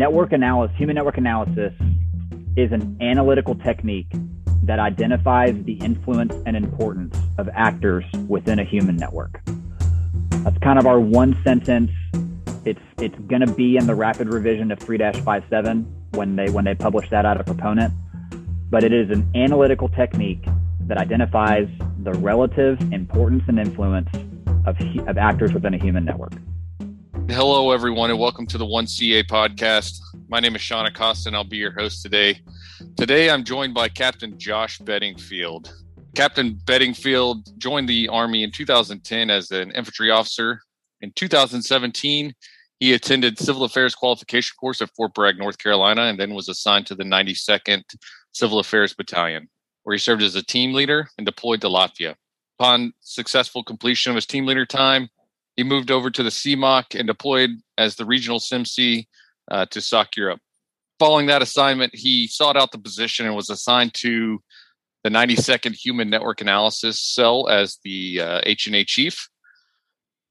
network analysis, human network analysis, is an analytical technique that identifies the influence and importance of actors within a human network. That's kind of our one sentence. It's it's going to be in the rapid revision of 3-57 when they when they publish that out of proponent. But it is an analytical technique that identifies the relative importance and influence of, of actors within a human network. Hello, everyone, and welcome to the 1CA podcast. My name is Sean Acosta, and I'll be your host today. Today, I'm joined by Captain Josh Bedingfield. Captain Bedingfield joined the Army in 2010 as an infantry officer. In 2017, he attended civil affairs qualification course at Fort Bragg, North Carolina, and then was assigned to the 92nd Civil Affairs Battalion, where he served as a team leader and deployed to Latvia. Upon successful completion of his team leader time, he moved over to the CMOC and deployed as the regional CIMC uh, to SOC Europe. Following that assignment, he sought out the position and was assigned to the 92nd Human Network Analysis Cell as the uh, HNA chief.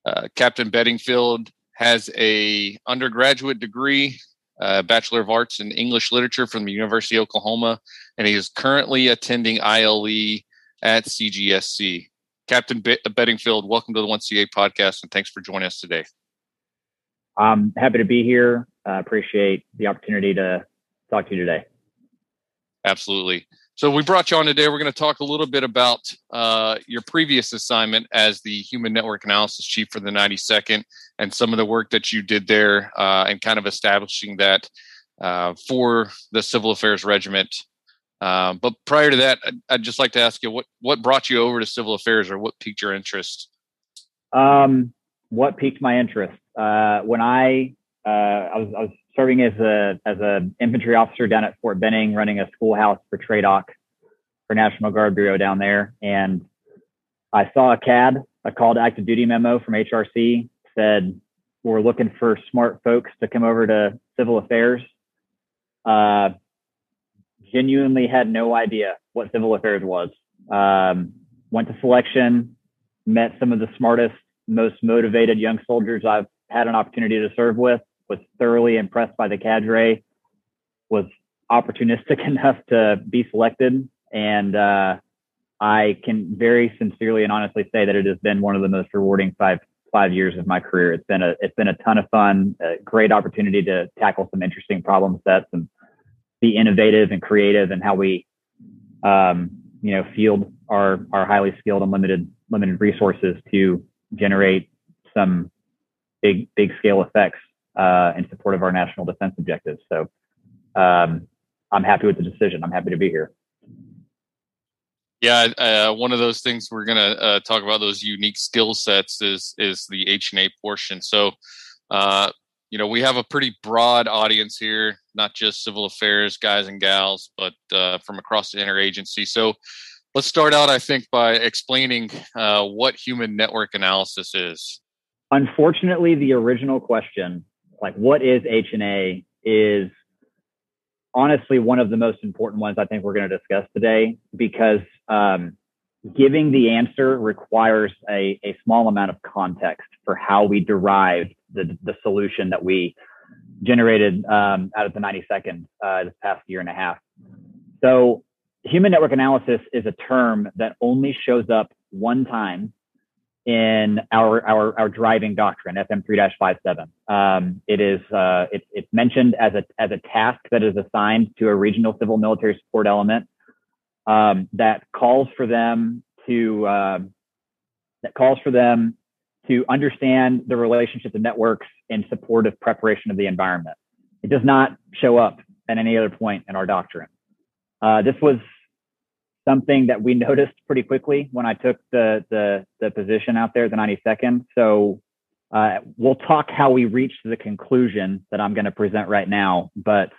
Uh, Captain Bedingfield has a undergraduate degree, uh, Bachelor of Arts in English Literature from the University of Oklahoma, and he is currently attending ILE at CGSC. Captain Bedingfield, welcome to the 1CA podcast and thanks for joining us today. I'm happy to be here. I appreciate the opportunity to talk to you today. Absolutely. So we brought you on today. We're going to talk a little bit about uh, your previous assignment as the Human Network Analysis Chief for the 92nd and some of the work that you did there uh, and kind of establishing that uh, for the Civil Affairs Regiment um, but prior to that, I'd, just like to ask you what what brought you over to civil affairs, or what piqued your interest? Um, what piqued my interest uh, when I uh, I was I was serving as a as an infantry officer down at Fort Benning, running a schoolhouse for TRADOC for National Guard Bureau down there, and I saw a CAD, a call to active duty memo from HRC said we're looking for smart folks to come over to civil affairs. Uh, genuinely had no idea what civil affairs was. Um, went to selection, met some of the smartest, most motivated young soldiers I've had an opportunity to serve with, was thoroughly impressed by the cadre, was opportunistic enough to be selected. And uh, I can very sincerely and honestly say that it has been one of the most rewarding five five years of my career. It's been a it's been a ton of fun, a great opportunity to tackle some interesting problem sets and be innovative and creative and how we, um, you know, field our our highly skilled and limited limited resources to generate some big big scale effects uh, in support of our national defense objectives. So um, I'm happy with the decision. I'm happy to be here. Yeah, uh, one of those things we're gonna uh, talk about those unique skill sets is is the H and A portion. So, uh, you know, we have a pretty broad audience here, not just civil affairs guys and gals, but uh, from across the interagency. So let's start out, I think, by explaining uh, what human network analysis is. Unfortunately, the original question, like what is HNA, is honestly one of the most important ones I think we're going to discuss today because um, giving the answer requires a, a small amount of context for how we derived the, the solution that we generated um, out of the 92nd uh, this past year and a half. So, human network analysis is a term that only shows up one time in our our, our driving doctrine, FM 3-57. Um, it is uh, it's, it's mentioned as a as a task that is assigned to a regional civil military support element um, that calls for them to uh, that calls for them to understand the relationship of networks in support of preparation of the environment. It does not show up at any other point in our doctrine. Uh, this was something that we noticed pretty quickly when I took the the, the position out there the 92nd. So uh, we'll talk how we reached the conclusion that I'm going to present right now. But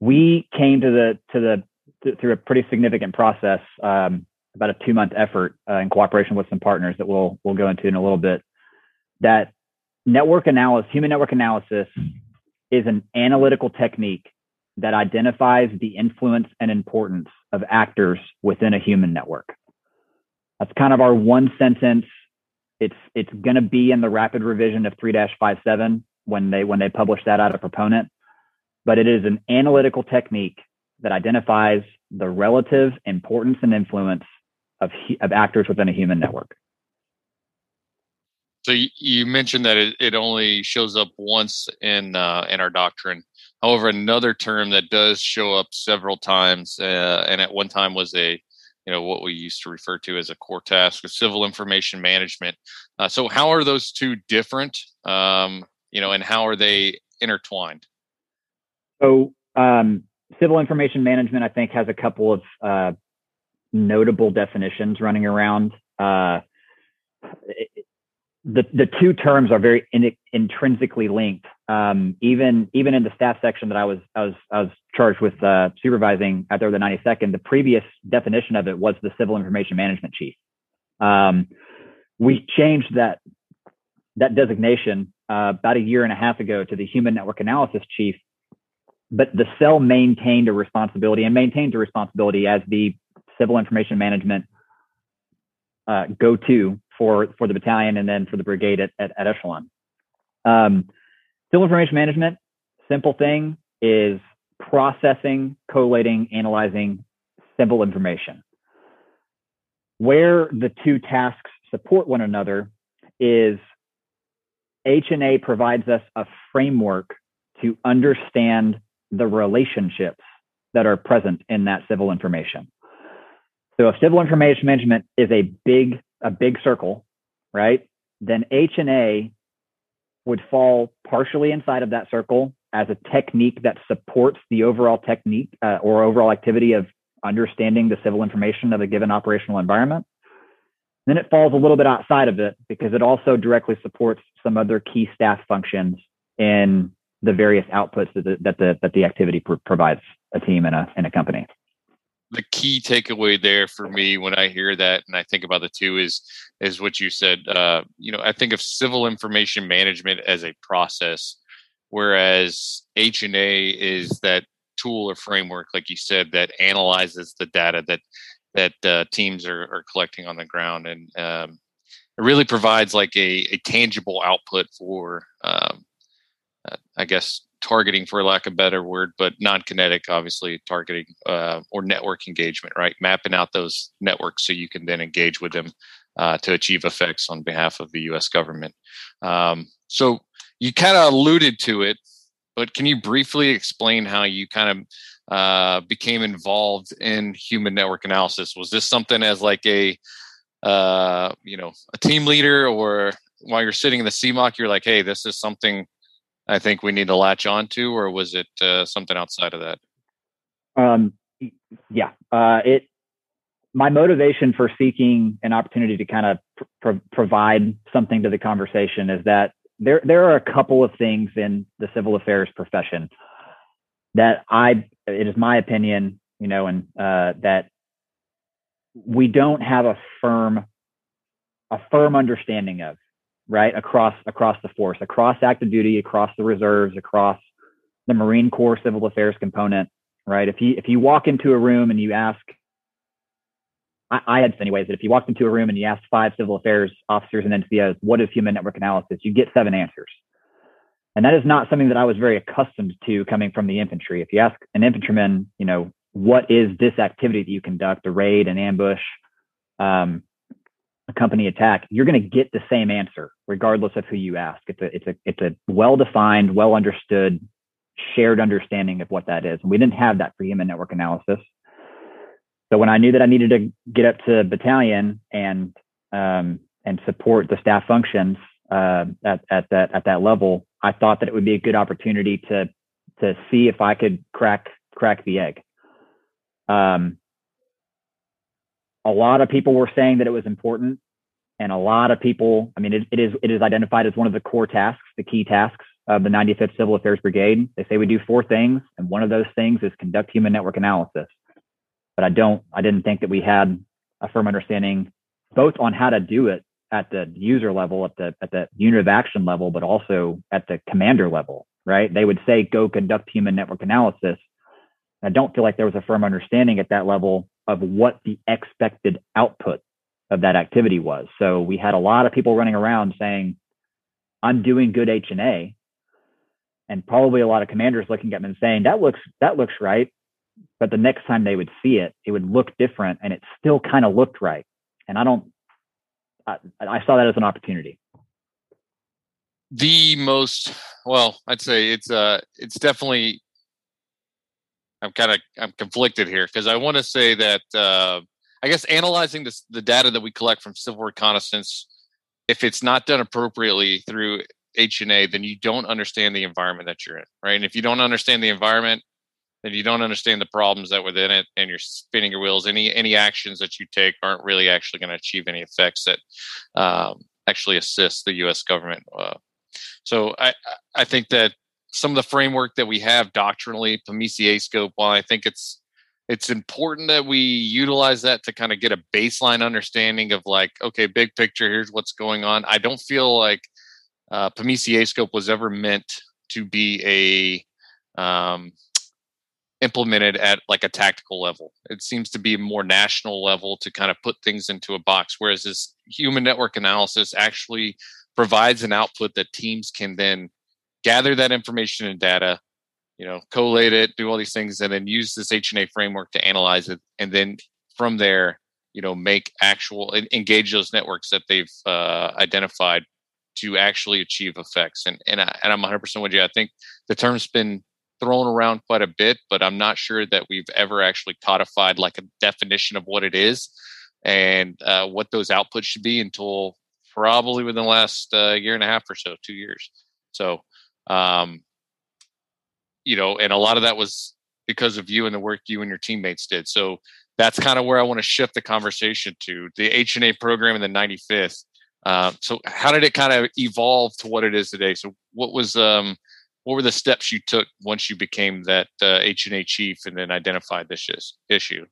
we came to the to the through a pretty significant process, um, about a two month effort uh, in cooperation with some partners that we'll we'll go into in a little bit. That network analysis, human network analysis, is an analytical technique that identifies the influence and importance of actors within a human network. That's kind of our one sentence. It's it's going to be in the rapid revision of 3-57 when they when they publish that out of proponent. but it is an analytical technique that identifies the relative importance and influence of, of actors within a human network. So you mentioned that it, it only shows up once in uh, in our doctrine. However, another term that does show up several times, uh, and at one time was a you know what we used to refer to as a core task of civil information management. Uh, so how are those two different? Um, you know, and how are they intertwined? So um, civil information management, I think, has a couple of uh, notable definitions running around. Uh, the the two terms are very in, intrinsically linked. Um, even even in the staff section that I was I was I was charged with uh, supervising out there the 92nd, the previous definition of it was the civil information management chief. Um, we changed that that designation uh, about a year and a half ago to the human network analysis chief, but the cell maintained a responsibility and maintains a responsibility as the civil information management uh, go to for for the battalion and then for the brigade at, at, at echelon. Um, civil information management, simple thing is processing, collating, analyzing civil information. Where the two tasks support one another is H&A provides us a framework to understand the relationships that are present in that civil information. So if civil information management is a big a big circle, right? Then H and A would fall partially inside of that circle as a technique that supports the overall technique uh, or overall activity of understanding the civil information of a given operational environment. Then it falls a little bit outside of it because it also directly supports some other key staff functions in the various outputs that the, that the, that the activity pr- provides a team and a, and a company the key takeaway there for me when I hear that and I think about the two is is what you said. Uh, you know, I think of civil information management as a process, whereas H and A is that tool or framework, like you said, that analyzes the data that that uh, teams are, are collecting on the ground, and um, it really provides like a, a tangible output for, um, uh, I guess, targeting for lack of a better word but non-kinetic obviously targeting uh, or network engagement right? Mapping out those networks so you can then engage with them uh, to achieve effects on behalf of the us government. Um, so you kind of alluded to it but can you briefly explain how you kind of uh, became involved in human network analysis? Was this something as like a uh, you know a team leader or while you're sitting in the CMOC, you're like, hey, this is something I think we need to latch on to, or was it uh, something outside of that? Um, yeah, uh, it. My motivation for seeking an opportunity to kind of pr- provide something to the conversation is that there there are a couple of things in the civil affairs profession that I it is my opinion, you know, and uh, that we don't have a firm a firm understanding of right across across the force, across active duty, across the reserves, across the Marine Corps civil affairs component, right? If you if you walk into a room and you ask, I, I had anyways that if you walked into a room and you asked five civil affairs officers and NCOs, what is human network analysis, you get seven answers. And that is not something that I was very accustomed to coming from the infantry. If you ask an infantryman, you know, what is this activity that you conduct, a raid, an ambush, um, a company attack, you're going to get the same answer regardless of who you ask. It's a it's a it's a well defined, well understood, shared understanding of what that is. And we didn't have that for human network analysis. So when I knew that I needed to get up to battalion and um, and support the staff functions uh, at at that at that level, I thought that it would be a good opportunity to to see if I could crack crack the egg. Um, a lot of people were saying that it was important and a lot of people i mean it, it is it is identified as one of the core tasks the key tasks of the 95th civil affairs brigade. They say we do four things and one of those things is conduct human network analysis. But i don't i didn't think that we had a firm understanding both on how to do it at the user level at the at the unit of action level but also at the commander level right? They would say go conduct human network analysis. I don't feel like there was a firm understanding at that level of what the expected output of that activity was. So we had a lot of people running around saying, I'm doing good H and A, and probably a lot of commanders looking at them and saying that looks that looks right. But the next time they would see it it would look different and it still kind of looked right. And i don't I, I saw that as an opportunity. The most well i'd say it's uh it's definitely i'm kind of i'm conflicted here because i want to say that uh i guess analyzing this the data that we collect from civil reconnaissance if it's not done appropriately through h&a then you don't understand the environment that you're in right? And if you don't understand the environment then you don't understand the problems that within it and you're spinning your wheels any any actions that you take aren't really actually going to achieve any effects that um, actually assist the us government uh, so I I think that some of the framework that we have doctrinally, PMESII scope, while I think it's it's important that we utilize that to kind of get a baseline understanding of like, okay, big picture, here's what's going on. I don't feel like uh, PMESII scope was ever meant to be a um, implemented at like a tactical level. It seems to be more national level to kind of put things into a box, whereas this human network analysis actually provides an output that teams can then gather that information and data you know collate it do all these things and then use this h&a framework to analyze it and then from there you know make actual engage those networks that they've uh, identified to actually achieve effects and and, I, and i'm 100% with you i think the term's been thrown around quite a bit but i'm not sure that we've ever actually codified like a definition of what it is and uh, what those outputs should be until probably within the last uh, year and a half or so, two years. So, um, you know, and a lot of that was because of you and the work you and your teammates did. So that's kind of where I want to shift the conversation to the H and A program in the 95th. Uh, so how did it kind of evolve to what it is today? So what was um, what were the steps you took once you became that uh, H and A chief and then identified this issue?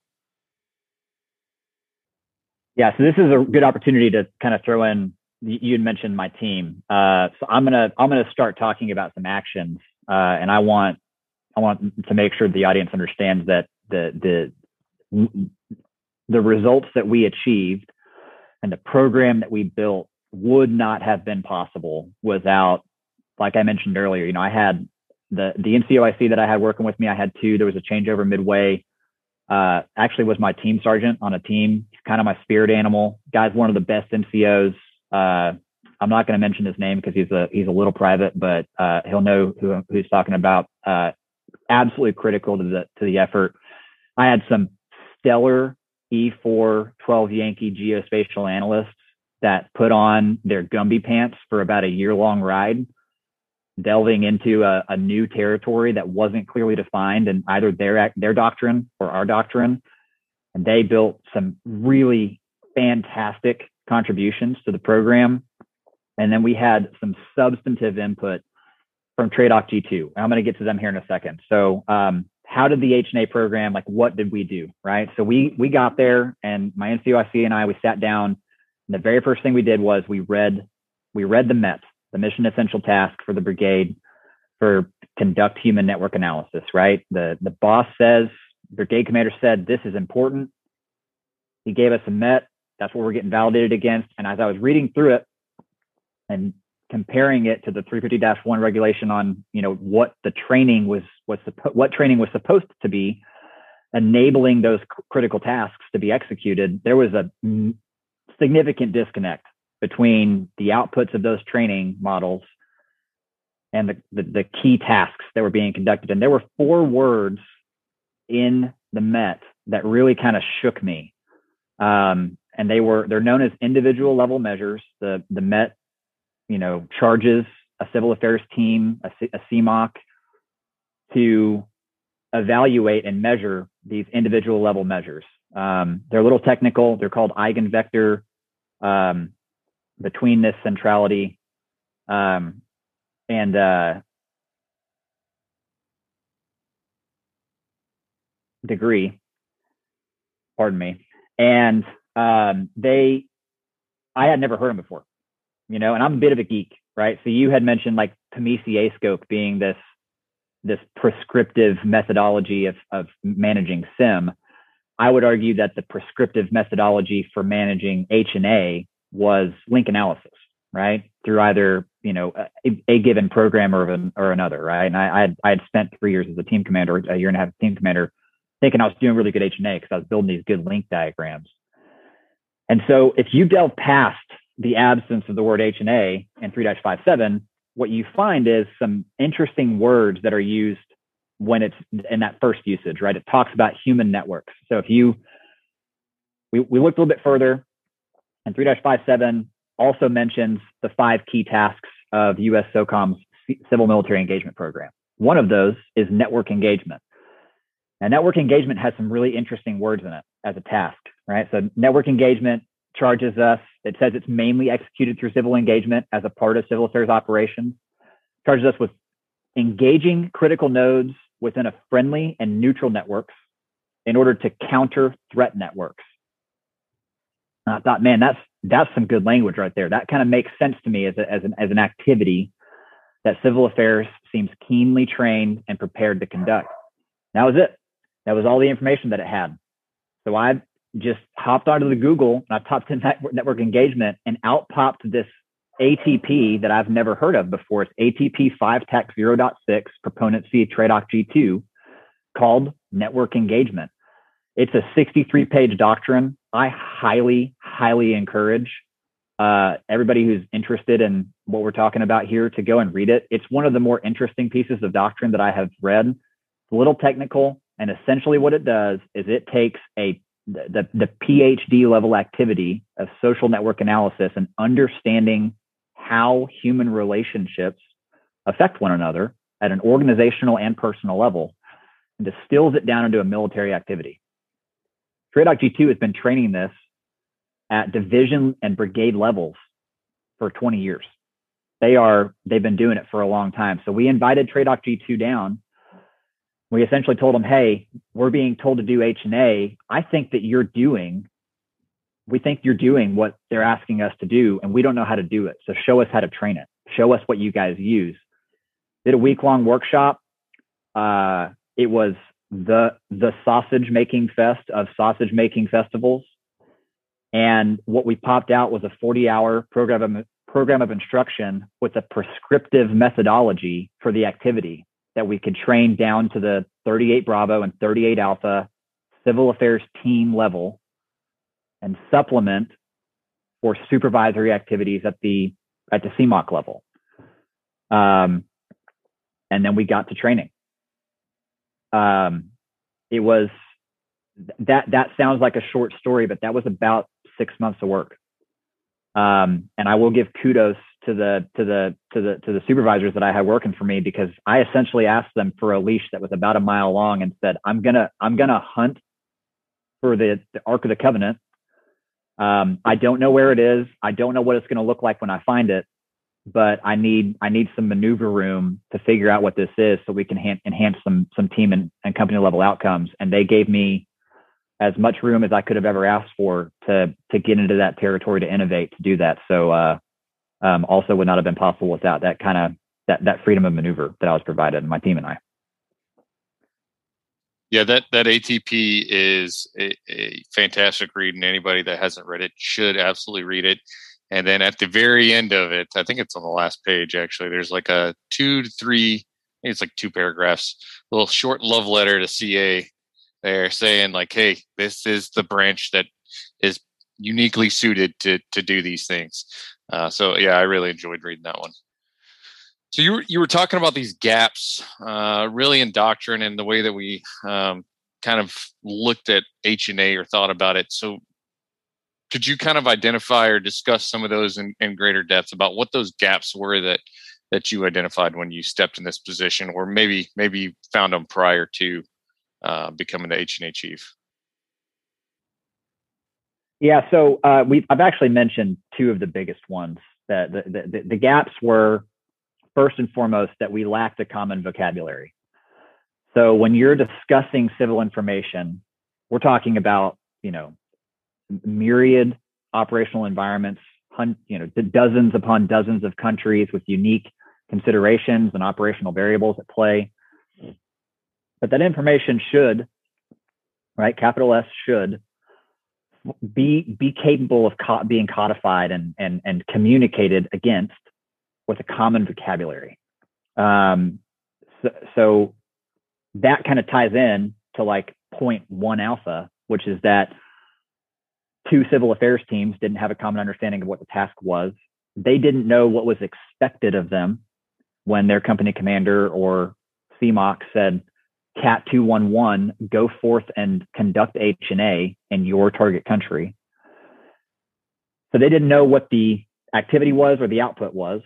Yeah, so this is a good opportunity to kind of throw in. You had mentioned my team, uh, so I'm gonna I'm gonna start talking about some actions, uh, and I want I want to make sure the audience understands that the the the results that we achieved and the program that we built would not have been possible without, like I mentioned earlier, you know, I had the the NCOIC that I had working with me. I had two. There was a changeover midway uh, actually was my team sergeant on a team. Kind of my spirit animal. Guy's one of the best NCOs. Uh, I'm not going to mention his name because he's a he's a little private, but uh, he'll know who who's talking about. Uh, absolutely critical to the to the effort. I had some stellar E4 12 Yankee geospatial analysts that put on their Gumby pants for about a year long ride delving into a, a, new territory that wasn't clearly defined in either their their doctrine or our doctrine, and they built some really fantastic contributions to the program. And then we had some substantive input from TRADOC G2. I'm going to get to them here in a second. So, um, how did the H&A program, like what did we do, right? So we we got there, and my NCOIC and I, we sat down. And the very first thing we did was we read we read the MET, the mission essential task for the brigade for conduct human network analysis, right? The the boss says, brigade commander said, this is important. He gave us a MET. That's what we're getting validated against. And as I was reading through it and comparing it to the 350-1 regulation on, you know, what the training was was what training was supposed to be, enabling those critical tasks to be executed, there was a significant disconnect between the outputs of those training models and the, the, the, key tasks that were being conducted. And there were four words in the MET that really kind of shook me. Um, and they were they're known as individual level measures. The the MET, you know, charges a civil affairs team, a, CMOC, to evaluate and measure these individual level measures. Um, they're a little technical. They're called eigenvector um, betweenness centrality um, and uh, degree pardon me and um, they i had never heard them before you know and i'm a bit of a geek right so you had mentioned like PMESII scope being this this prescriptive methodology of, of managing CIM i would argue that the prescriptive methodology for managing h and a was link analysis, right? Through either you know a, a given program or, or another, right? And I, I had, I had spent three years as a team commander, a year and a half team commander, thinking I was doing really good H and A because I was building these good link diagrams. And so if you delve past the absence of the word H and A in 3-57, what you find is some interesting words that are used when it's in that first usage, right? It talks about human networks. So if you, we, we looked a little bit further, and 3-57 also mentions the five key tasks of US SOCOM's civil military engagement program. One of those is network engagement. And network engagement has some really interesting words in it as a task, right? So network engagement charges us, it says it's mainly executed through civil engagement as a part of civil affairs operations, charges us with engaging critical nodes within a friendly and neutral networks in order to counter threat networks. And I thought, man, that's that's some good language right there. That kind of makes sense to me as, a, as an as an activity that civil affairs seems keenly trained and prepared to conduct. That was it. That was all the information that it had. So I just hopped onto the Google I typed in network engagement and out popped this ATP that I've never heard of before. It's ATP 5 Tech 0.6 Proponent C TRADOC G2 called network engagement. It's a 63 page doctrine. I highly, highly encourage uh, everybody who's interested in what we're talking about here to go and read it. It's one of the more interesting pieces of doctrine that I have read. It's a little technical, and essentially what it does is it takes a the, the PhD level activity of social network analysis and understanding how human relationships affect one another at an organizational and personal level and distills it down into a military activity. TRADOC G2 has been training this at division and brigade levels for 20 years. They are, they've been doing it for a long time. So we invited TRADOC G2 down. We essentially told them, hey, we're being told to do H and A. I think that you're doing, we think you're doing what they're asking us to do, and we don't know how to do it. So show us how to train it. Show us what you guys use. Did a week long workshop. Uh, it was the the sausage making fest of sausage making festivals. And what we popped out was a 40 hour program of, program of instruction with a prescriptive methodology for the activity that we could train down to the 38 Bravo and 38 Alpha civil affairs team level and supplement for supervisory activities at the at the CMOC level. Um, and then we got to training um, it was that that sounds like a short story, but that was about six months of work. Um, and I will give kudos to the to the to the to the supervisors that I had working for me because I essentially asked them for a leash that was about a mile long and said, "I'm gonna I'm gonna hunt for the, the Ark of the Covenant. Um, I don't know where it is. I don't know what it's to look like when I find it, but I need I need some maneuver room to figure out what this is so we can ha- enhance some some team and, and company level outcomes. And they gave me as much room as I could have ever asked for to to get into that territory to innovate to do that. So uh, um, also would not have been possible without that kind of that that freedom of maneuver that I was provided, my team and I. Yeah, that that ATP is a, a fantastic read, and anybody that hasn't read it should absolutely read it. And then at the very end of it, I think it's on the last page actually, there's like a two to three, it's like two paragraphs, a little short love letter to CA there saying like, hey, this is the branch that is uniquely suited to to do these things. Uh, so yeah, I really enjoyed reading that one. So you you were talking about these gaps, uh, really in doctrine and the way that we um, kind of looked at H and A or thought about it. So could you kind of identify or discuss some of those in, in greater depth about what those gaps were that that you identified when you stepped in this position, or maybe maybe you found them prior to uh, becoming the H and A chief? Yeah, so uh, we I've actually mentioned two of the biggest ones. That the, the, the gaps were first and foremost that we lacked a common vocabulary. So when you're discussing civil information, we're talking about you know myriad operational environments, you know, dozens upon dozens of countries with unique considerations and operational variables at play. But that information should, right, capital S should be be capable of co- being codified and and and communicated against with a common vocabulary. Um, so, so that kind of ties in to like point one alpha, which is that two civil affairs teams didn't have a common understanding of what the task was. They didn't know what was expected of them when their company commander or CMOC said, CAT 211, go forth and conduct H&A in your target country. So they didn't know what the activity was or the output was.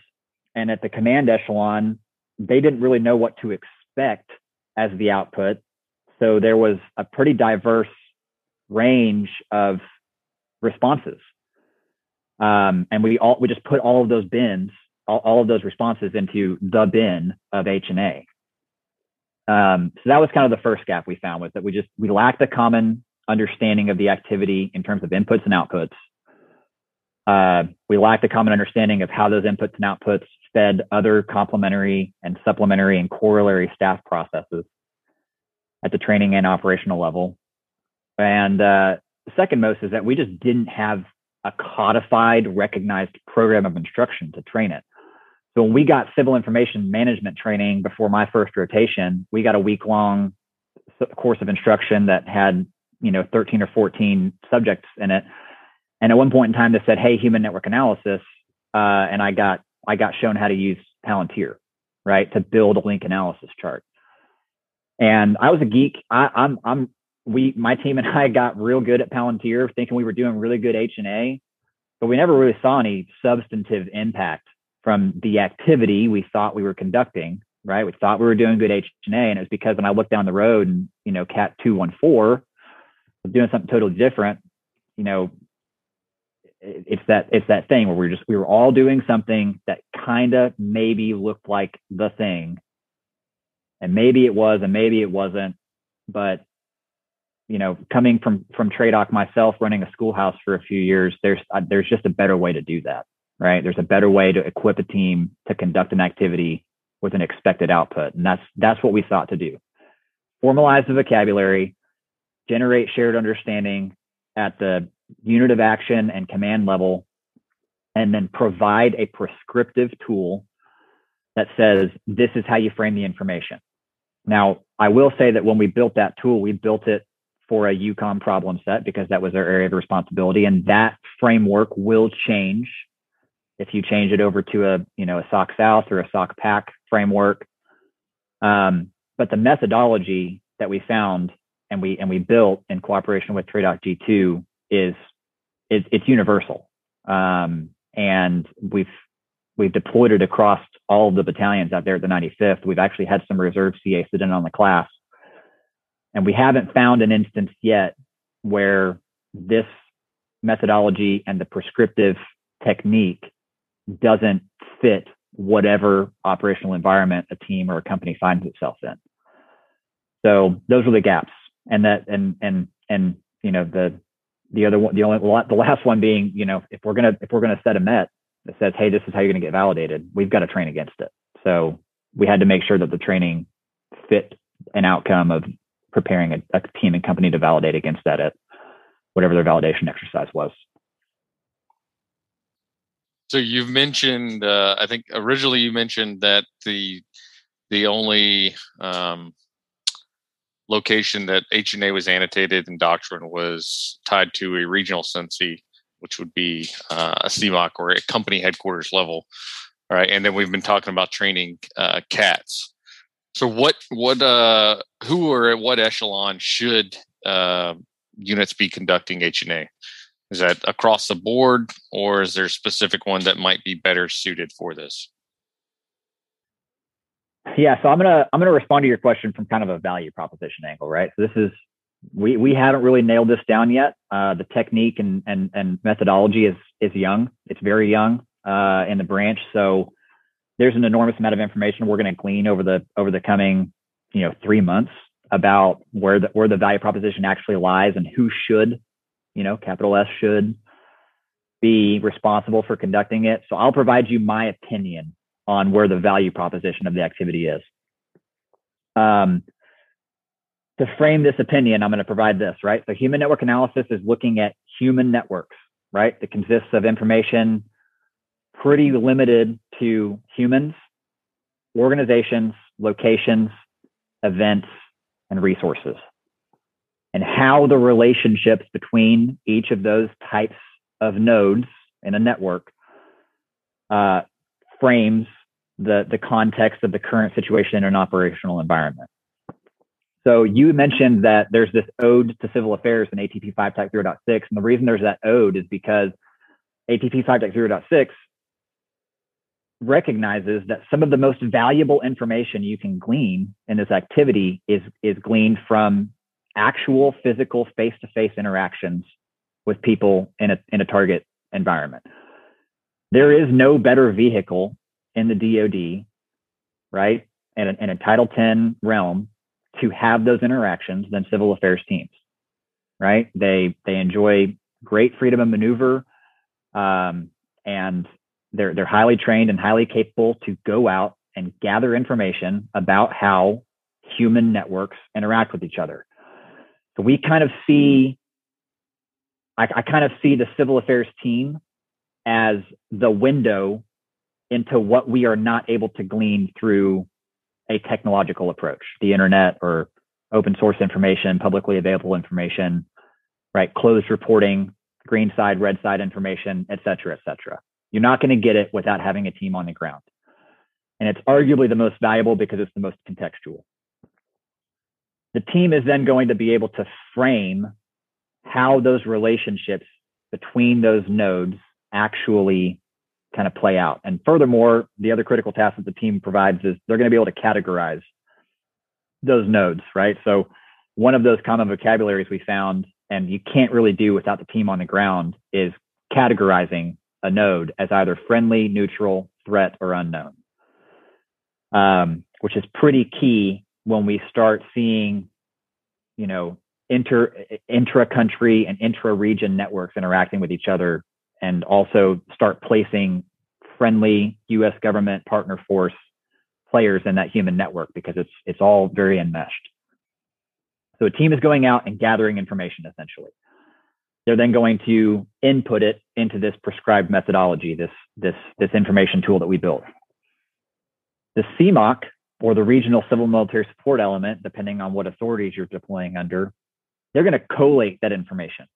And at the command echelon, they didn't really know what to expect as the output. So there was a pretty diverse range of responses. Um, and we all we just put all of those bins, all, all of those responses into the bin of H and A. Um, so that was kind of the first gap we found was that we just we lacked a common understanding of the activity in terms of inputs and outputs. Uh, we lacked a common understanding of how those inputs and outputs fed other complementary and supplementary and corollary staff processes at the training and operational level. And uh, second most is that we just didn't have a codified, recognized program of instruction to train it. So when we got civil information management training before my first rotation, we got a week long course of instruction that had, you know, 13 or 14 subjects in it. And at one point in time, they said, "Hey, human network analysis," uh, and I got I got shown how to use Palantir, right, to build a link analysis chart. And I was a geek. I, I'm I'm we my team and I got real good at Palantir, thinking we were doing really good H and A, but we never really saw any substantive impact from the activity we thought we were conducting. Right, we thought we were doing good H and it was because when I looked down the road and you know Cat two one four was doing something totally different. You know, it's that it's that thing where we're just we were all doing something that kind of maybe looked like the thing, and maybe it was and maybe it wasn't, but you know, coming from from TRADOC myself, running a schoolhouse for a few years, there's uh, there's just a better way to do that, right? There's a better way to equip a team to conduct an activity with an expected output, and that's that's what we thought to do. Formalize the vocabulary, generate shared understanding at the unit of action and command level, and then provide a prescriptive tool that says this is how you frame the information. Now, I will say that when we built that tool, we built it for a EUCOM problem set because that was our area of responsibility. And that framework will change if you change it over to a, you know, a SOC South or a SOCPAC framework. Um, but the methodology that we found and we and we built in cooperation with TRADOC G2 is it, it's universal. Um, and we've we've deployed it across all of the battalions out there at the 95th. We've actually had some reserve CA sit in on the class and we haven't found an instance yet where this methodology and the prescriptive technique doesn't fit whatever operational environment a team or a company finds itself in. So those are the gaps. And that and and and you know the the other one the only the last one being you know if we're gonna if we're gonna set a met that says hey this is how you're gonna get validated we've got to train against it. So we had to make sure that the training fit an outcome of preparing a, a team and company to validate against that at whatever their validation exercise was. So you've mentioned, uh, I think originally you mentioned that the the only um, location that H&A was annotated in doctrine was tied to a regional CENSI, which would be uh, a CMOC or a company headquarters level. All right, and then we've been talking about training uh, CATs. So what what uh who or at what echelon should uh, units be conducting H and A? Is that across the board, or is there a specific one that might be better suited for this? Yeah, so I'm gonna I'm gonna respond to your question from kind of a value proposition angle, right? So this is we we haven't really nailed this down yet. Uh, the technique and and and methodology is is young. It's very young uh, in the branch, so there's an enormous amount of information we're going to glean over the over the coming you know three months about where the where the value proposition actually lies and who should you know capital S should be responsible for conducting it. So I'll provide you my opinion on where the value proposition of the activity is. Um, to frame this opinion, I'm going to provide this, right? So human network analysis is looking at human networks, right? That consists of information pretty limited to humans, organizations, locations, events, and resources. And how the relationships between each of those types of nodes in a network uh, frames the, the context of the current situation in an operational environment. So you mentioned that there's this ode to civil affairs in ATP 5.0.6. And the reason there's that ode is because ATP 5.0.6 recognizes that some of the most valuable information you can glean in this activity is, is gleaned from actual physical face-to-face interactions with people in a, in a target environment. There is no better vehicle in the DoD, right, in a, in a Title 10 realm to have those interactions than civil affairs teams, right? They they enjoy great freedom of maneuver, um, and they're they're highly trained and highly capable to go out and gather information about how human networks interact with each other. So we kind of see, I, I kind of see the civil affairs team as the window into what we are not able to glean through a technological approach, the internet or open source information, publicly available information, right? Closed reporting, green side, red side information, et cetera, et cetera. You're not going to get it without having a team on the ground. And it's arguably the most valuable because it's the most contextual. The team is then going to be able to frame how those relationships between those nodes actually kind of play out. And furthermore, the other critical task that the team provides is they're going to be able to categorize those nodes, right? So one of those common vocabularies we found, and you can't really do without the team on the ground, is categorizing a node as either friendly, neutral, threat, or unknown, um, which is pretty key when we start seeing, you know, inter intra-country and intra-region networks interacting with each other and also start placing friendly U.S. government partner force players in that human network because it's it's all very enmeshed. So a team is going out and gathering information essentially. They're then going to input it into this prescribed methodology, this this this information tool that we built. The CMOC or the regional civil military support element, depending on what authorities you're deploying under, they're going to collate that information.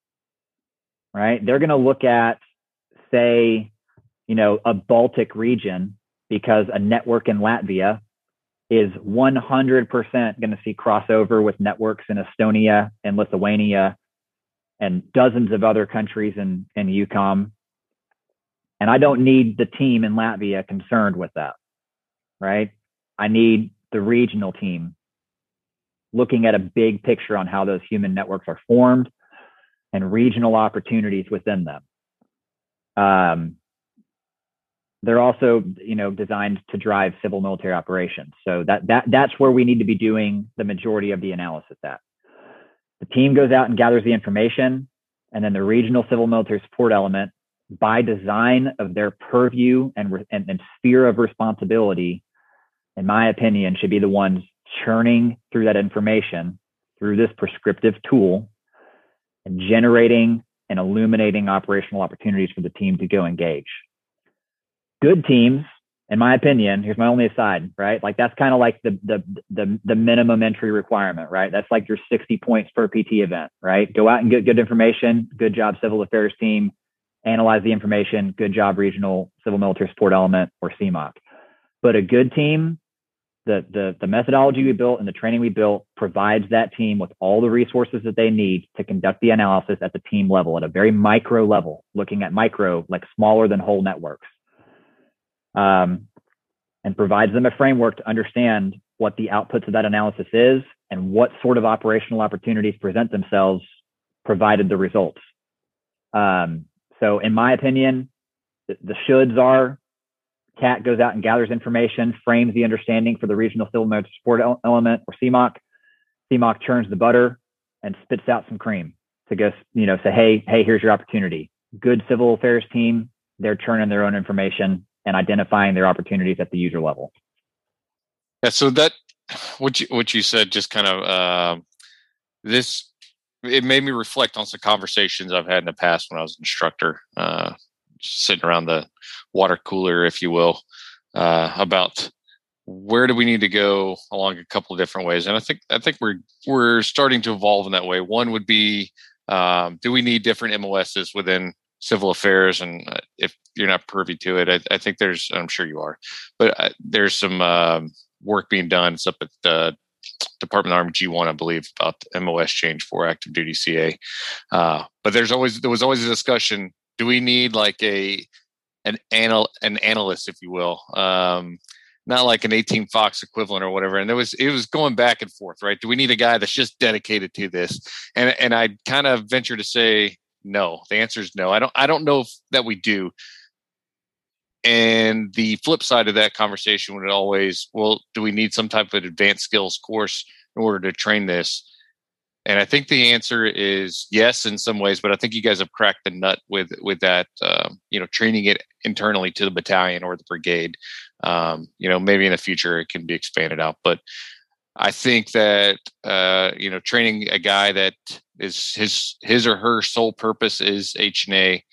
Right? They're going to look at say, you know, a Baltic region because a network in Latvia is 100% going to see crossover with networks in Estonia and Lithuania and dozens of other countries in, in EUCOM. And I don't need the team in Latvia concerned with that, right? I need the regional team looking at a big picture on how those human networks are formed and regional opportunities within them. Um, they're also, you know, designed to drive civil military operations. So that that that's where we need to be doing the majority of the analysis at. The team goes out and gathers the information, and then the regional civil military support element, by design of their purview and, and, and sphere of responsibility, in my opinion, should be the ones churning through that information through this prescriptive tool and generating and illuminating operational opportunities for the team to go engage. Good teams, in my opinion, here's my only aside, right? Like that's kind of like the, the the the minimum entry requirement, right? That's like your 60 points per PT event, right? Go out and get good information. Good job, civil affairs team. Analyze the information. Good job, regional civil military support element or CMOC. But a good team the, the, the methodology we built and the training we built provides that team with all the resources that they need to conduct the analysis at the team level at a very micro level, looking at micro, like smaller than whole networks. Um, and provides them a framework to understand what the outputs of that analysis is and what sort of operational opportunities present themselves provided the results. Um, so in my opinion, the, the shoulds are CAT goes out and gathers information, frames the understanding for the regional civil military support element or CMOC. CMOC churns the butter and spits out some cream to go, you know, say, hey, hey, here's your opportunity. Good civil affairs team, they're churning their own information and identifying their opportunities at the user level. Yeah, so that what you what you said just kind of uh, this it made me reflect on some conversations I've had in the past when I was an instructor, uh, sitting around the water cooler, if you will, uh, about where do we need to go along a couple of different ways. And I think I think we're we're starting to evolve in that way. One would be um, do we need different MOSs within civil affairs? And uh, if you're not privy to it, I, I think there's I'm sure you are, but uh, there's some um, work being done. It's up at the Department of Army G1, I believe, about the MOS change for active duty CA. Uh, but there's always there was always a discussion: do we need like a an anal an analyst, if you will, um, not like an 18 Fox equivalent or whatever. And there was it was going back and forth, right? Do we need a guy that's just dedicated to this? And and I kind of venture to say no. The answer is no. I don't I don't know if that we do. And the flip side of that conversation would always, well, do we need some type of advanced skills course in order to train this? And I think the answer is yes in some ways, but I think you guys have cracked the nut with with that. Um, you know, training it internally to the battalion or the brigade. Um, you know, maybe in the future it can be expanded out, but I think that uh, you know, training a guy that is his his or her sole purpose is H and A.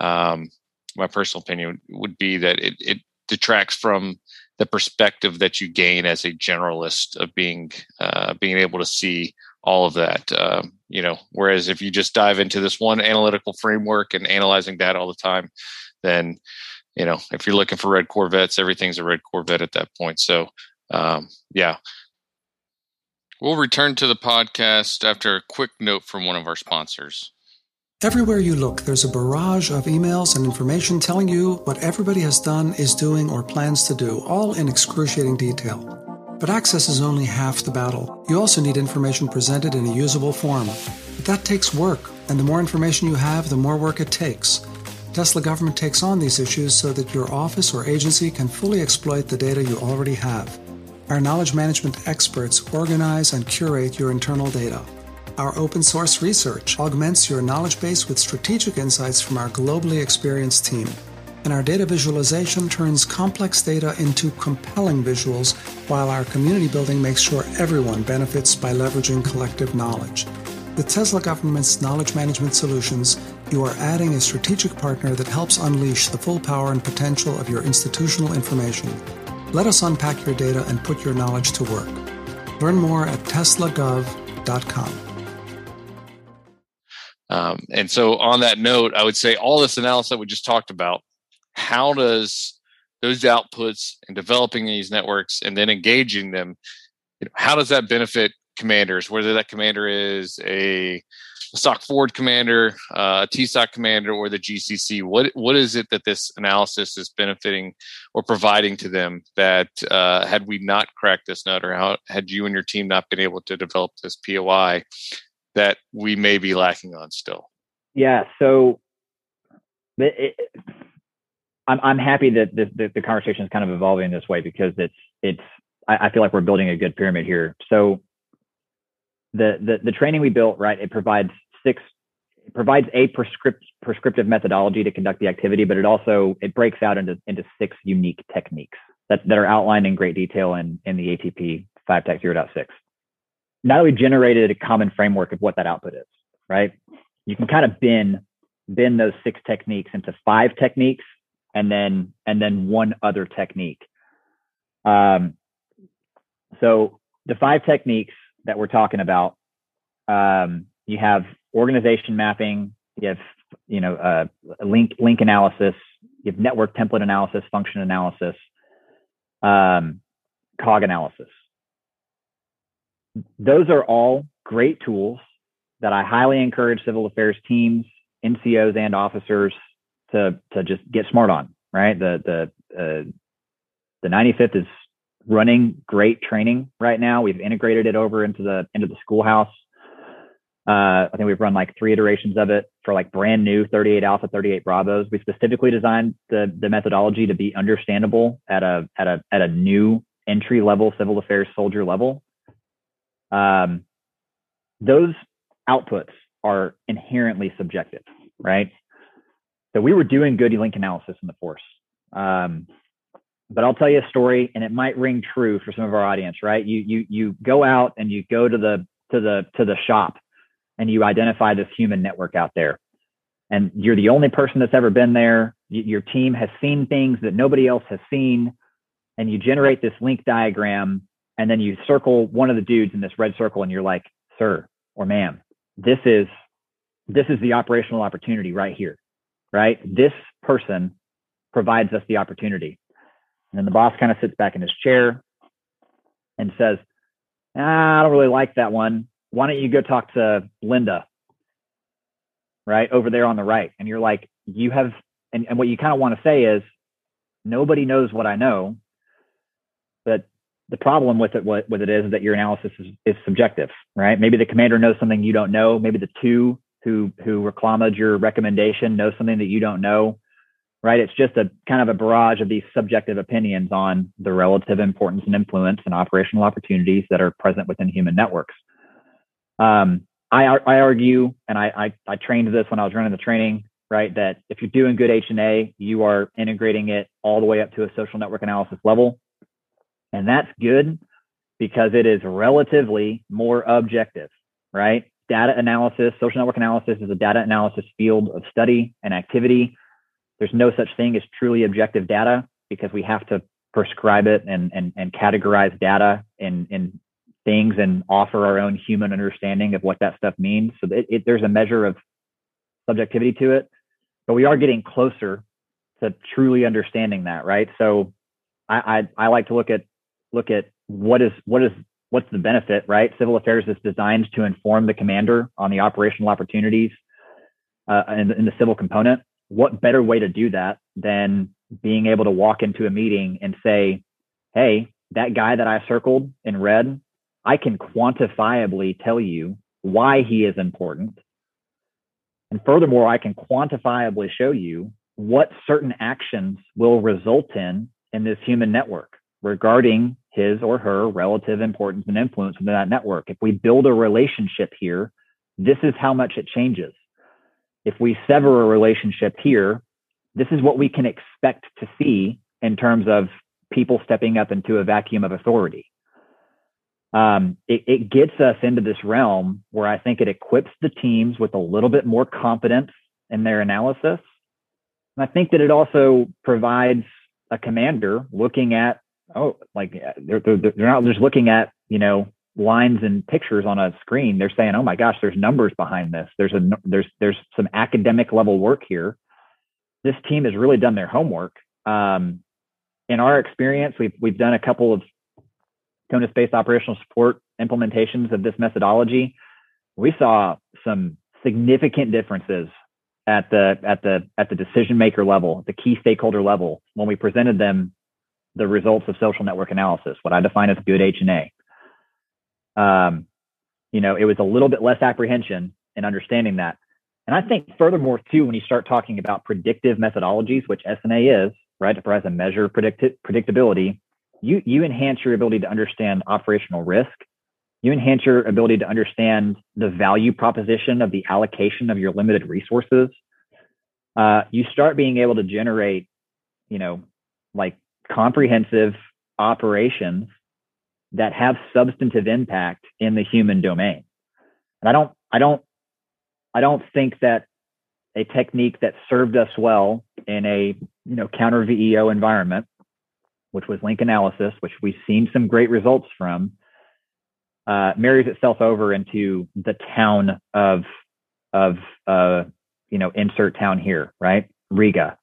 Um, my personal opinion would be that it, it detracts from the perspective that you gain as a generalist of being uh, being able to see all of that. Um, you know, whereas if you just dive into this one analytical framework and analyzing data all the time, then you know if you're looking for red Corvettes, everything's a red Corvette at that point. So um, yeah. We'll return to the podcast after a quick note from one of our sponsors. Everywhere you look, there's a barrage of emails and information telling you what everybody has done, is doing, or plans to do, all in excruciating detail. But access is only half the battle. You also need information presented in a usable form. But that takes work, and the more information you have, the more work it takes. Tesla government takes on these issues so that your office or agency can fully exploit the data you already have. Our knowledge management experts organize and curate your internal data. Our open source research augments your knowledge base with strategic insights from our globally experienced team. And our data visualization turns complex data into compelling visuals, while our community building makes sure everyone benefits by leveraging collective knowledge. With Tesla Government's knowledge management solutions, you are adding a strategic partner that helps unleash the full power and potential of your institutional information. Let us unpack your data and put your knowledge to work. Learn more at teslagov.com. Um, and so, on that note, I would say all this analysis that we just talked about, how does those outputs and developing these networks and then engaging them, you know, how does that benefit commanders? Whether that commander is a, SOC forward commander, uh, a TSOC commander, or the GCC, what what is it that this analysis is benefiting or providing to them that uh, had we not cracked this nut, or how had you and your team not been able to develop this POI, that we may be lacking on still? Yeah. So it, I'm I'm happy that the, the, conversation is kind of evolving this way because it's it's I, I, feel like we're building a good pyramid here. So the the the training we built right it provides six it provides a prescript, prescriptive methodology to conduct the activity, but it also it breaks out into into six unique techniques that that are outlined in great detail in in the ATP 5 Tech 0.6 now that we've generated a common framework of what that output is, right? You can kind of bin bin those six techniques into five techniques and then and then one other technique. Um, so the five techniques that we're talking about, um, you have organization mapping, you have you know uh, link link analysis, you have network template analysis, function analysis, um, cog analysis those are all great tools that I highly encourage civil affairs teams, NCOs, and officers to to just get smart on. Right, the the uh, the 95th is running great training right now. We've integrated it over into the into the schoolhouse. Uh, I think we've run like three iterations of it for like brand new 38 Alpha, 38 Bravos. We specifically designed the the methodology to be understandable at a at a at a new entry level civil affairs soldier level um, those outputs are inherently subjective, right? So we were doing good link analysis in the force. Um, but I'll tell you a story, and it might ring true for some of our audience, right? You you you go out and you go to the to the to the shop, and you identify this human network out there, and you're the only person that's ever been there. your team has seen things that nobody else has seen. and you generate this link diagram and then you circle one of the dudes in this red circle and you're like, sir or ma'am, this is this is the operational opportunity right here, right? This person provides us the opportunity. And then the boss kind of sits back in his chair and says, ah, I don't really like that one. Why don't you go talk to Linda, right? Over there on the right. And you're like, you have, and, and what you kind of want to say is, nobody knows what I know. But the problem with it, what, with it is that your analysis is, is subjective, right? Maybe the commander knows something you don't know. Maybe the two who who reclamaed your recommendation know something that you don't know right? It's just a kind of a barrage of these subjective opinions on the relative importance and influence and operational opportunities that are present within human networks. Um, I, I argue and I, I, I trained this when i was running the training right that if you're doing good h&a you are integrating it all the way up to a social network analysis level. And that's good because it is relatively more objective right data analysis, social network analysis is a data analysis field of study and activity. There's no such thing as truly objective data because we have to prescribe it and, and, and categorize data in, in things and offer our own human understanding of what that stuff means. So it, it, there's a measure of subjectivity to it, but we are getting closer to truly understanding that, right? So I, I, I like to look at look at what is what is what's the benefit, right? Civil affairs is designed to inform the commander on the operational opportunities uh, in, in the civil component. What better way to do that than being able to walk into a meeting and say, hey, that guy that I circled in red, I can quantifiably tell you why he is important. And furthermore, I can quantifiably show you what certain actions will result in in this human network regarding his or her relative importance and influence within that network. If we build a relationship here, this is how much it changes. If we sever a relationship here, this is what we can expect to see in terms of people stepping up into a vacuum of authority. Um, it, it gets us into this realm where I think it equips the teams with a little bit more confidence in their analysis. And I think that it also provides a commander looking at oh, like they're, they're, they're not just looking at, you know, lines and pictures on a screen. They're saying, oh my gosh, there's numbers behind this. There's a, there's, there's some academic level work here. This team has really done their homework. Um, in our experience, we've, we've done a couple of CONUS based operational support implementations of this methodology. We saw some significant differences at the at the at the decision maker level, the key stakeholder level, when we presented them the results of social network analysis, what I define as good H&A. Um, you know, it was a little bit less apprehension in understanding that. And I think furthermore, too, when you start talking about predictive methodologies, which SNA is, right, to provide a measure of predictability, you, you enhance your ability to understand operational risk. You enhance your ability to understand the value proposition of the allocation of your limited resources. Uh, you start being able to generate, you know, like comprehensive operations that have substantive impact in the human domain. And I don't, I don't, I don't think that a technique that served us well in a you know counter VEO environment, which was link analysis, which we've seen some great results from, uh, marries itself over into the town of of uh, you know insert town here, right? Riga,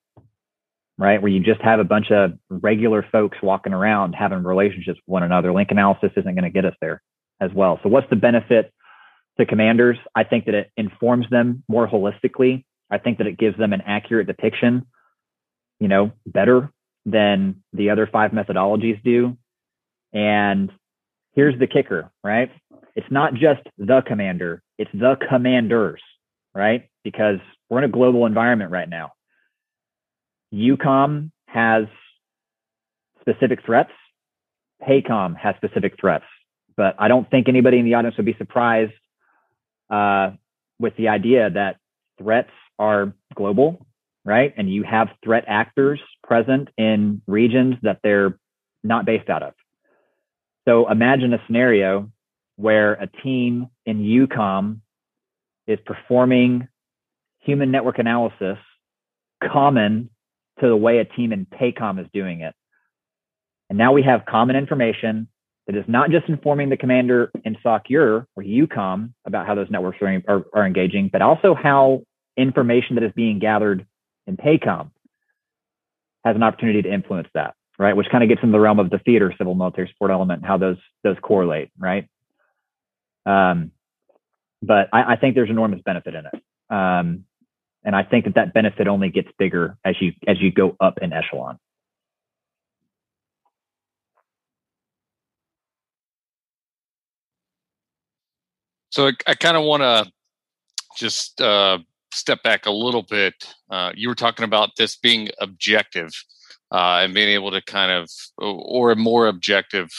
right? Where you just have a bunch of regular folks walking around having relationships with one another. Link analysis isn't going to get us there as well. So, what's the benefit to commanders? I think that it informs them more holistically. I think that it gives them an accurate depiction, you know, better than the other five methodologies do. And here's the kicker, right? It's not just the commander, it's the commanders, right? Because we're in a global environment right now EUCOM has specific threats. PACOM has specific threats, but I don't think anybody in the audience would be surprised uh, with the idea that threats are global, right? And you have threat actors present in regions that they're not based out of. So imagine a scenario where a team in EUCOM is performing human network analysis common to the way a team in PACOM is doing it. And now we have common information that is not just informing the commander in SOCEUR or EUCOM about how those networks are, are, are engaging, but also how information that is being gathered in PACOM has an opportunity to influence that, right? Which kind of gets into the realm of the theater civil military support element, how those those correlate, right? Um, but I, I think there's enormous benefit in it, um, and I think that that benefit only gets bigger as you as you go up in echelon. So I, I kind of want to just uh, step back a little bit. Uh, you were talking about this being objective uh, and being able to kind of, or a more objective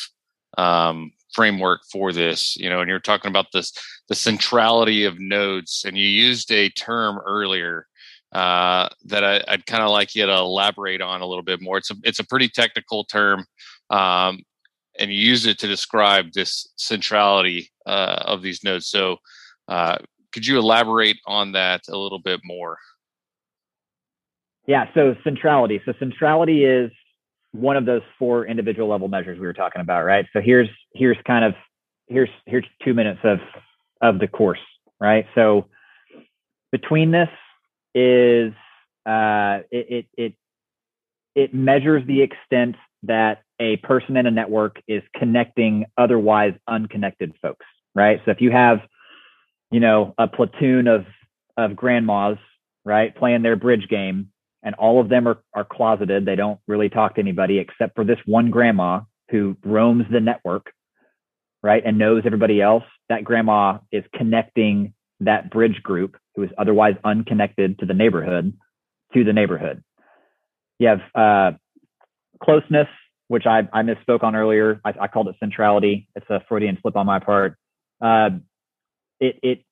um, framework for this. You know, and you're talking about this the centrality of nodes, and you used a term earlier uh, that I, would kind of like you to elaborate on a little bit more. It's a it's a pretty technical term, um, and you use it to describe this centrality uh, of these nodes. So, uh, could you elaborate on that a little bit more? Yeah. So centrality. So centrality is one of those four individual level measures we were talking about, right? So here's here's kind of here's here's two minutes of of the course, right? So between this is uh, it, it it it measures the extent that a person in a network is connecting otherwise unconnected folks, right? So if you have, you know, a platoon of of grandmas, right, playing their bridge game, and all of them are are closeted, they don't really talk to anybody except for this one grandma who roams the network, right, and knows everybody else. That grandma is connecting that bridge group who is otherwise unconnected to the neighborhood to the neighborhood. You have uh, closeness which I, I misspoke on earlier. I, I, called it centrality. It's a Freudian slip on my part. Uh, it, it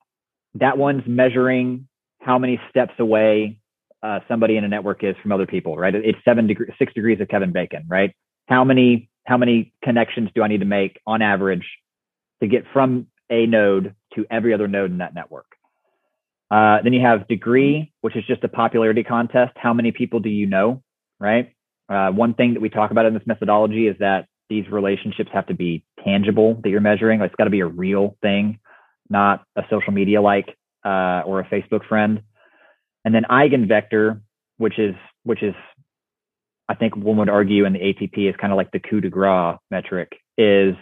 that one's measuring how many steps away uh, somebody in a network is from other people, right? It's seven degrees, six degrees of Kevin Bacon, right? How many how many connections do I need to make on average to get from a node to every other node in that network? Uh, then you have degree, which is just a popularity contest. How many people do you know, right? Uh, one thing that we talk about in this methodology is that these relationships have to be tangible that you're measuring. Like it's got to be a real thing, not a social media like uh, or a Facebook friend. And then eigenvector, which is which is I think one would argue in the ATP is kind of like the coup de grace metric is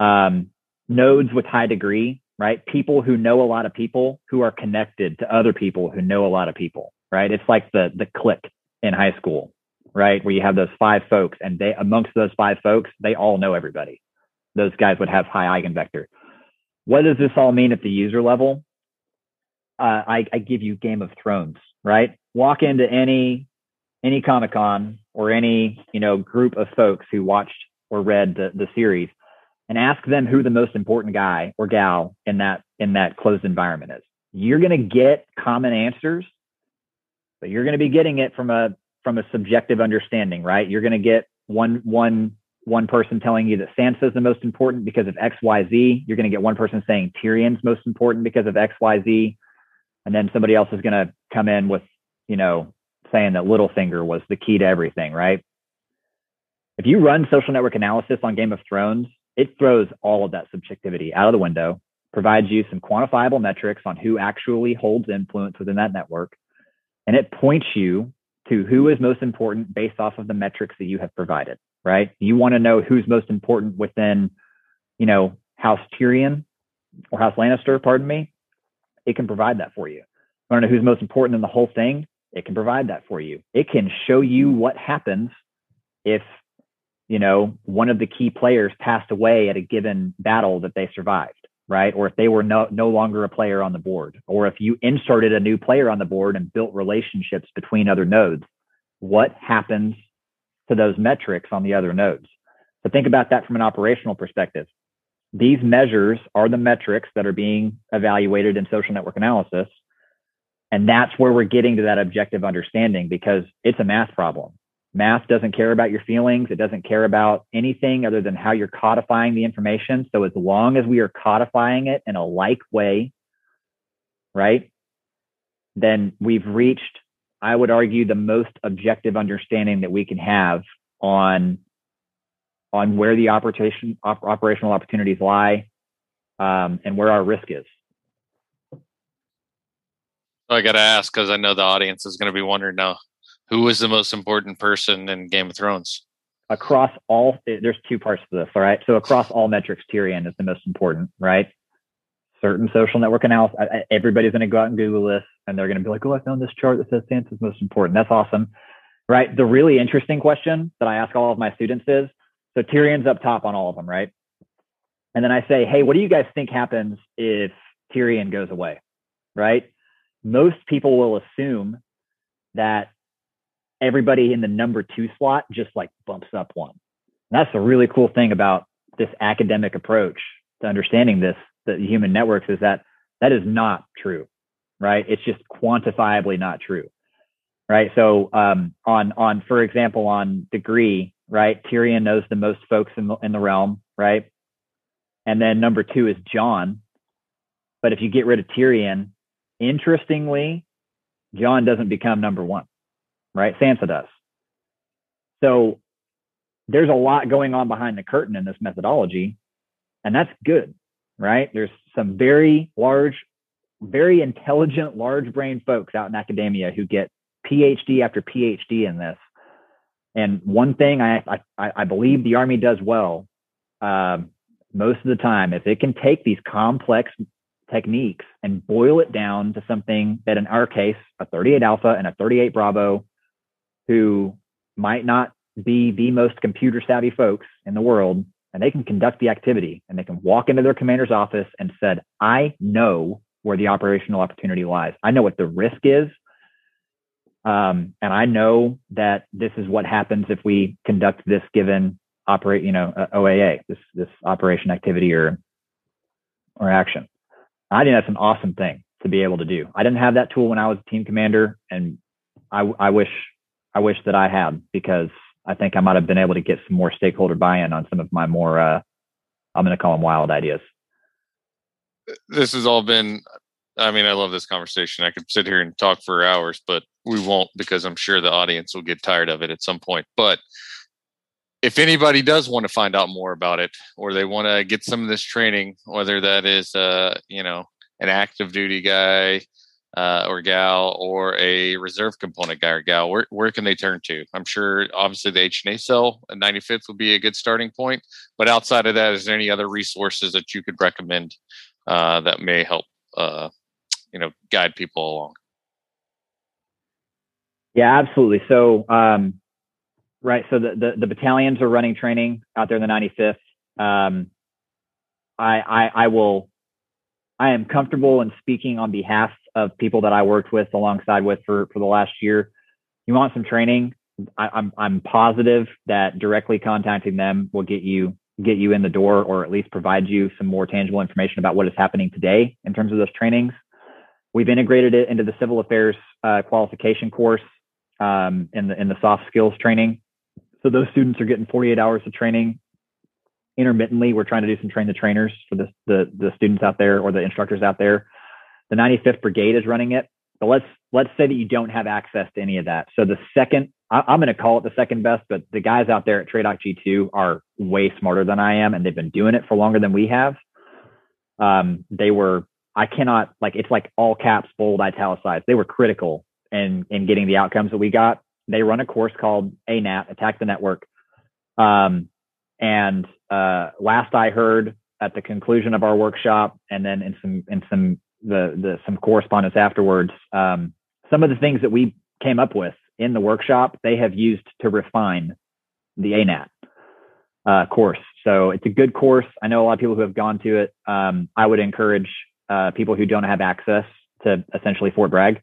um, nodes with high degree, right? People who know a lot of people who are connected to other people who know a lot of people, right? It's like the the clique in high school right? Where you have those five folks, and they amongst those five folks, they all know everybody. Those guys would have high eigenvector. What does this all mean at the user level? Uh, I, I give you Game of Thrones, right? Walk into any any Comic Con or any you know group of folks who watched or read the, the series, and ask them who the most important guy or gal in that in that closed environment is. You're going to get common answers, but you're going to be getting it from a from a subjective understanding, right? You're going to get one one one person telling you that Sansa is the most important because of X Y Z. You're going to get one person saying Tyrion's most important because of X Y Z, and then somebody else is going to come in with you know saying that Littlefinger was the key to everything, right? If you run social network analysis on Game of Thrones, it throws all of that subjectivity out of the window, provides you some quantifiable metrics on who actually holds influence within that network, and it points you to who is most important based off of the metrics that you have provided, right? You want to know who's most important within, you know, House Tyrion or House Lannister, pardon me. It can provide that for you. Want to know who's most important in the whole thing? It can provide that for you. It can show you mm-hmm. what happens if, you know, one of the key players passed away at a given battle that they survived right? Or if they were no, no longer a player on the board, or if you inserted a new player on the board and built relationships between other nodes, what happens to those metrics on the other nodes? So think about that from an operational perspective. These measures are the metrics that are being evaluated in social network analysis. And that's where we're getting to that objective understanding because it's a math problem. Math doesn't care about your feelings. It doesn't care about anything other than how you're codifying the information. So as long as we are codifying it in a like way, right, then we've reached, I would argue, the most objective understanding that we can have on on where the operation op- operational opportunities lie um, and where our risk is. I got to ask because I know the audience is going to be wondering now who was the most important person in Game of Thrones? Across all, there's two parts to this. All right. So, across all metrics, Tyrion is the most important, right? Certain social network analysis, everybody's going to go out and Google this and they're going to be like, oh, I found this chart that says Sansa's most important. That's awesome. Right. The really interesting question that I ask all of my students is so Tyrion's up top on all of them, right? And then I say, hey, what do you guys think happens if Tyrion goes away? Right? Most people will assume that everybody in the number two slot just like bumps up one. And that's a really cool thing about this academic approach to understanding this, the human networks is that that is not true, right? It's just quantifiably not true, right? So um, on on for example on degree, right? Tyrion knows the most folks in the, in the realm, right? And then number two is Jon. But if you get rid of Tyrion, interestingly, Jon doesn't become number one, right? Sansa does. So there's a lot going on behind the curtain in this methodology, and that's good, right? There's some very large, very intelligent, large brain folks out in academia who get PhD after PhD in this and one thing I, I, I believe the Army does well um, most of the time, if it can take these complex techniques and boil it down to something that, in our case, a 38 Alpha and a 38 Bravo, who might not be the most computer savvy folks in the world, and they can conduct the activity and they can walk into their commander's office and said, I know where the operational opportunity lies. I know what the risk is. Um, and I know that this is what happens if we conduct this given operate, you know, uh, OAA, this this operation activity or or action. I think that's an awesome thing to be able to do. I didn't have that tool when I was a team commander, and I, I wish I wish that I had because I think I might have been able to get some more stakeholder buy-in on some of my more uh, I'm going to call them wild ideas. This has all been I mean, I love this conversation. I could sit here and talk for hours, but we won't because I'm sure the audience will get tired of it at some point. But if anybody does want to find out more about it or they want to get some of this training, whether that is, uh, you know, an active duty guy uh, or gal or a reserve component guy or gal, where, where can they turn to? I'm sure obviously the H&A cell at 95th would be a good starting point. But outside of that, is there any other resources that you could recommend uh, that may help uh, you know guide people along. Yeah absolutely. So um, right so the, the, the battalions are running training out there in the 95th um, I, I i will i am comfortable in speaking on behalf of people that i worked with alongside with for for the last year. You want some training? I, I'm I'm positive that directly contacting them will get you get you in the door or at least provide you some more tangible information about what is happening today in terms of those trainings. We've integrated it into the civil affairs uh, qualification course um, in the in the soft skills training. So those students are getting 48 hours of training intermittently. We're trying to do some train the trainers for the, the the students out there or the instructors out there. The 95th Brigade is running it, but let's let's say that you don't have access to any of that. So the second I, am going to call it the second best, but the guys out there at TRADOC G2 are way smarter than I am, and they've been doing it for longer than we have. Um, they were I cannot like it's like all caps, bold, italicized. They were critical in in getting the outcomes that we got. They run a course called ANAT, Attack the Network. Um, and uh, last I heard at the conclusion of our workshop, and then in some in some the the some correspondence afterwards, um, some of the things that we came up with in the workshop, they have used to refine the ANAT uh, course. So it's a good course. I know a lot of people who have gone to it. Um, I would encourage uh, people who don't have access to essentially Fort Bragg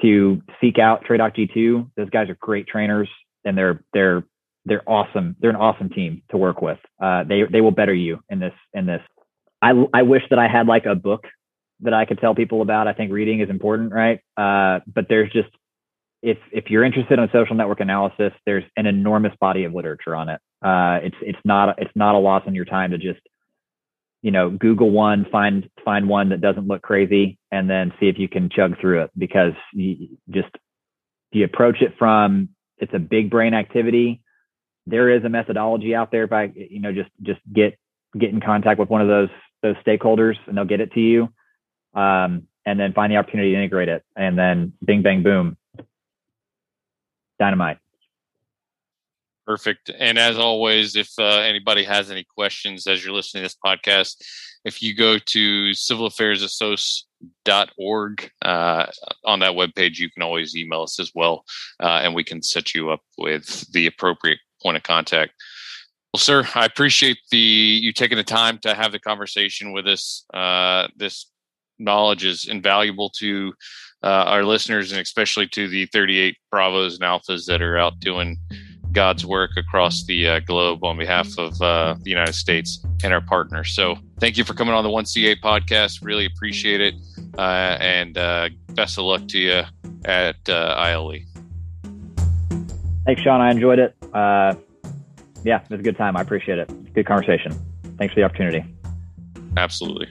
to seek out TRADOC G2. Those guys are great trainers and they're they're they're awesome. They're an awesome team to work with. Uh, they they will better you in this in this. I I wish that I had like a book that I could tell people about. I think reading is important, right? Uh, but there's just if if you're interested in social network analysis, there's an enormous body of literature on it. Uh, it's it's not it's not a loss in your time to just you know, Google one, find find one that doesn't look crazy, and then see if you can chug through it. Because you just you approach it from it's a big brain activity. there is a methodology out there by you know just just get get in contact with one of those those stakeholders and they'll get it to you um, and then find the opportunity to integrate it and then bing bang boom dynamite Perfect. And as always, if uh, anybody has any questions as you're listening to this podcast, if you go to civil.affairs.org uh, on that webpage, you can always email us as well, uh, and we can set you up with the appropriate point of contact. Well, sir, I appreciate the you taking the time to have the conversation with us. Uh, this knowledge is invaluable to uh, our listeners, and especially to the 38 Bravos and Alphas that are out doing God's work across the uh, globe on behalf of uh, the United States and our partners. So, thank you for coming on the 1CA podcast. Really appreciate it. Uh, and uh, best of luck to you at uh, ILE. Thanks, Sean. I enjoyed it. Uh, yeah, it was a good time. I appreciate it. Good conversation. Thanks for the opportunity. Absolutely.